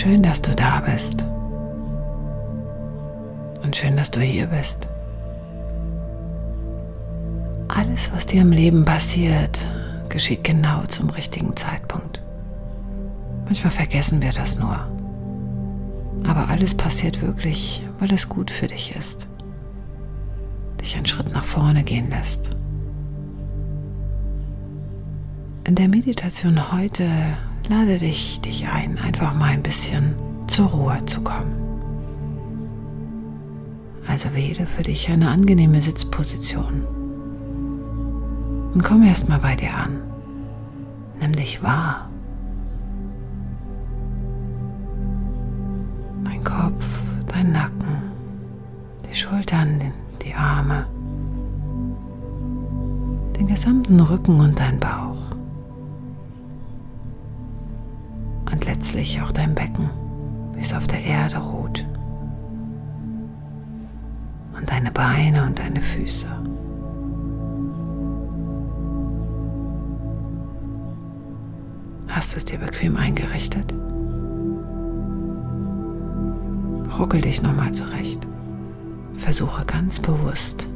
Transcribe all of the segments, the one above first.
Schön, dass du da bist. Und schön, dass du hier bist. Alles, was dir im Leben passiert, geschieht genau zum richtigen Zeitpunkt. Manchmal vergessen wir das nur. Aber alles passiert wirklich, weil es gut für dich ist. Dich einen Schritt nach vorne gehen lässt. In der Meditation heute lade dich, dich ein, einfach mal ein bisschen zur Ruhe zu kommen. Also wähle für dich eine angenehme Sitzposition. Und komm erst mal bei dir an. Nimm dich wahr. Dein Kopf, dein Nacken, die Schultern, die Arme, den gesamten Rücken und dein Bauch. Und letztlich auch dein Becken, wie es auf der Erde ruht. Und deine Beine und deine Füße. Hast du es dir bequem eingerichtet? Ruckel dich nochmal zurecht. Versuche ganz bewusst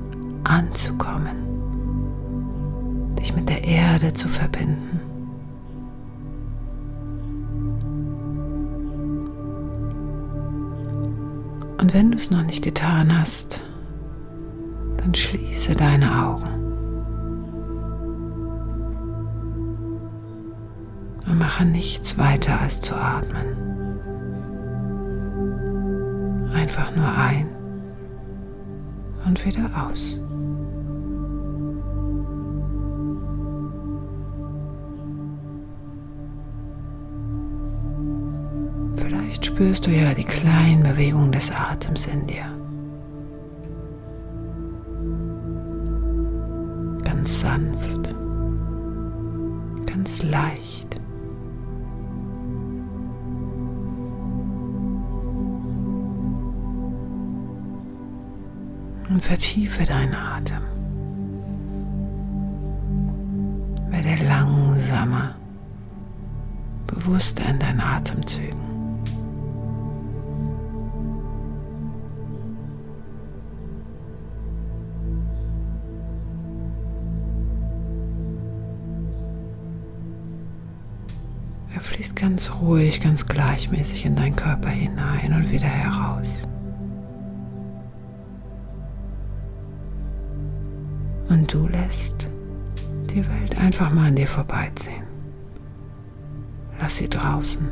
anzukommen, dich mit der Erde zu verbinden. Und wenn du es noch nicht getan hast, dann schließe deine Augen. Und mache nichts weiter als zu atmen. Einfach nur ein und wieder aus. Spürst du ja die kleinen Bewegungen des Atems in dir. Ganz sanft, ganz leicht. Und vertiefe deinen Atem. Werde langsamer, bewusster in deinen Atemzügen. Fließt ganz ruhig, ganz gleichmäßig in deinen Körper hinein und wieder heraus. Und du lässt die Welt einfach mal an dir vorbeiziehen. Lass sie draußen.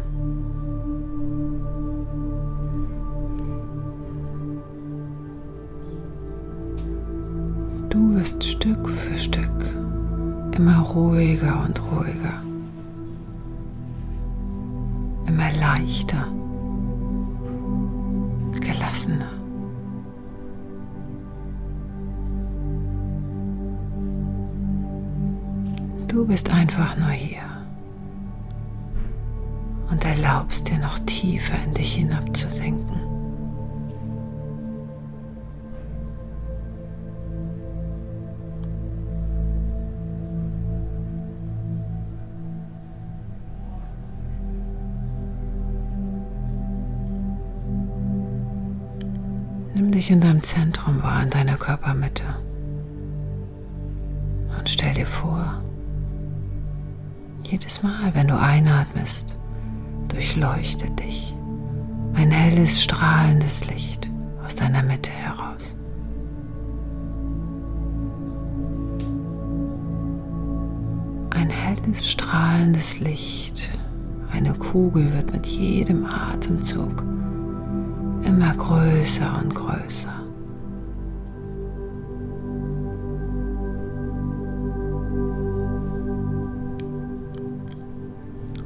Du wirst Stück für Stück immer ruhiger und ruhiger immer leichter, gelassener. Du bist einfach nur hier und erlaubst dir noch tiefer in dich hinabzusinken. Nimm dich in deinem Zentrum wahr, in deiner Körpermitte. Und stell dir vor, jedes Mal, wenn du einatmest, durchleuchtet dich ein helles, strahlendes Licht aus deiner Mitte heraus. Ein helles, strahlendes Licht, eine Kugel wird mit jedem Atemzug immer größer und größer.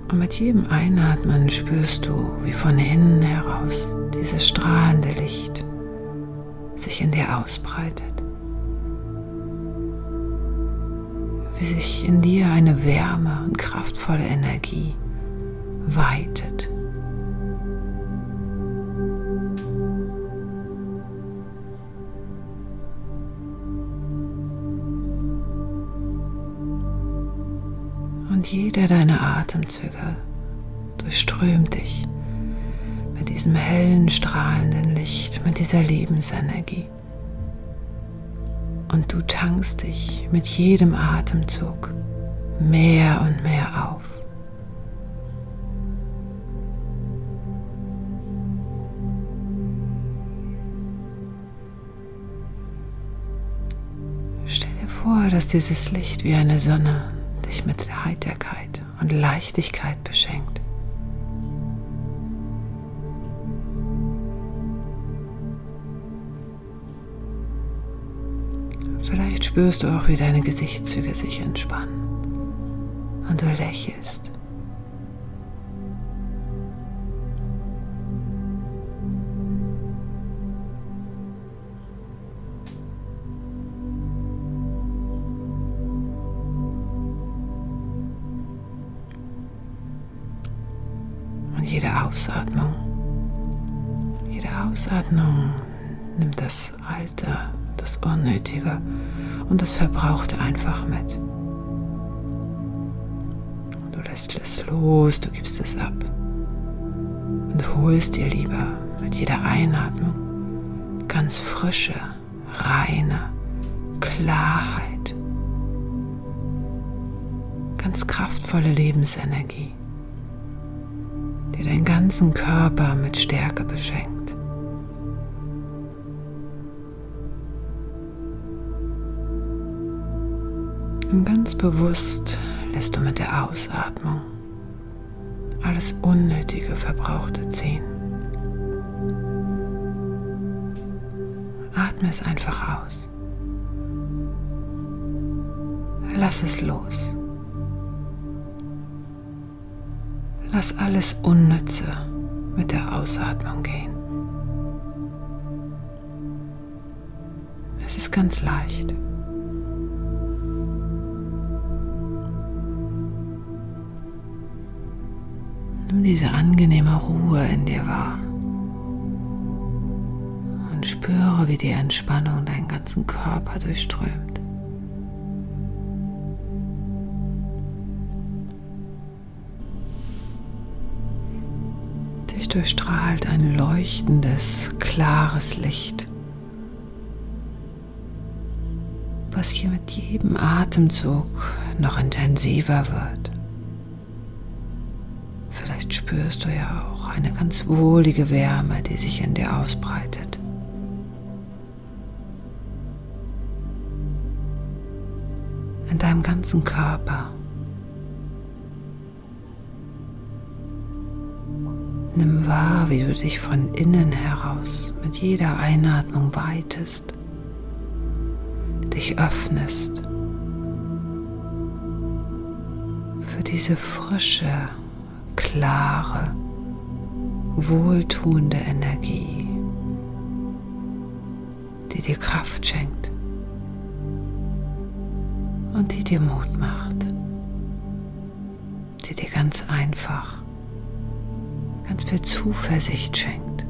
Und mit jedem Einatmen spürst du, wie von innen heraus dieses strahlende Licht sich in dir ausbreitet. Wie sich in dir eine Wärme und kraftvolle Energie weitet. Jeder deiner Atemzüge durchströmt dich mit diesem hellen, strahlenden Licht, mit dieser Lebensenergie. Und du tankst dich mit jedem Atemzug mehr und mehr auf. Stell dir vor, dass dieses Licht wie eine Sonne dich mit Heiterkeit und Leichtigkeit beschenkt. Vielleicht spürst du auch, wie deine Gesichtszüge sich entspannen und du lächelst. Jede Ausatmung, jede Ausatmung nimmt das Alte, das Unnötige und das Verbrauchte einfach mit. Lässt es los, du gibst es ab. Und holst dir lieber mit jeder Einatmung ganz frische, reine Klarheit, ganz kraftvolle Lebensenergie, die deinen ganzen Körper mit Stärke beschenkt. Und ganz bewusst lässt du mit der Ausatmung alles Unnötige Verbrauchte ziehen. Atme es einfach aus. Lass es los. Lass alles Unnütze mit der Ausatmung gehen. Es ist ganz leicht. Nimm diese angenehme Ruhe in dir wahr und spüre, wie die Entspannung deinen ganzen Körper durchströmt. Dich durchstrahlt ein leuchtendes, klares Licht, was hier mit jedem Atemzug noch intensiver wird. Vielleicht spürst du ja auch eine ganz wohlige Wärme, die sich in dir ausbreitet. In deinem ganzen Körper. Nimm wahr, wie du dich von innen heraus mit jeder Einatmung weitest, dich öffnest für diese frische, klare, wohltuende Energie, die dir Kraft schenkt und die dir Mut macht, die dir ganz einfach, ganz viel Zuversicht schenkt.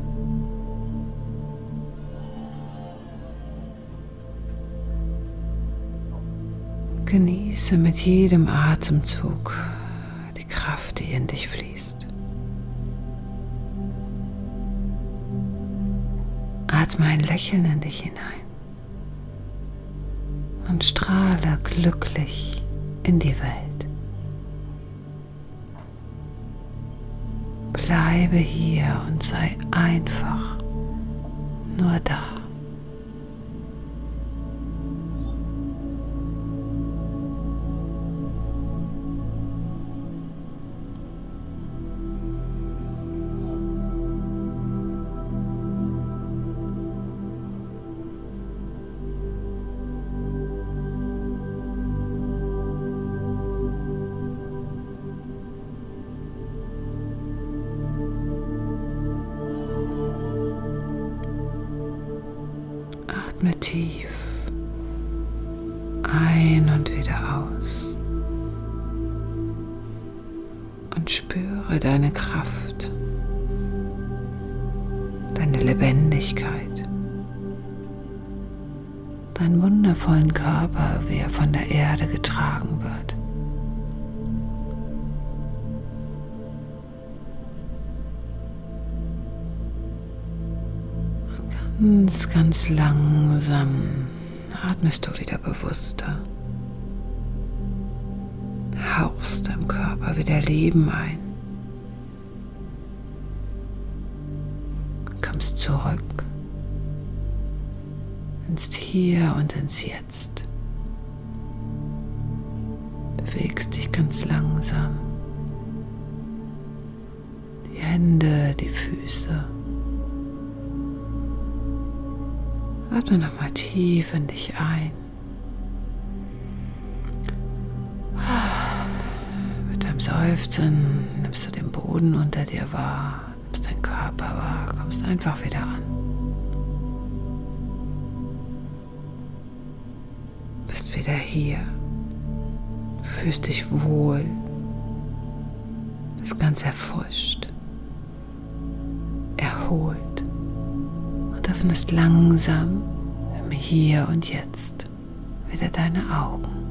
Genieße mit jedem Atemzug Kraft, die in dich fließt. Atme ein Lächeln in dich hinein und strahle glücklich in die Welt. Bleibe hier und sei einfach nur da. Tief ein und wieder aus und spüre deine Kraft, deine Lebendigkeit, deinen wundervollen Körper, wie er von der Erde getragen wird. Und ganz langsam atmest du wieder bewusster. Hauchst deinem Körper wieder Leben ein. Kommst zurück ins Hier und ins Jetzt. Bewegst dich ganz langsam. Die Hände, die Füße. Atme nochmal tief in dich ein. Mit deinem Seufzen nimmst du den Boden unter dir wahr, nimmst deinen Körper wahr, kommst einfach wieder an. Bist wieder hier. Fühlst dich wohl. Bist ganz erfrischt. Erholt öffnest langsam im Hier und Jetzt wieder deine Augen.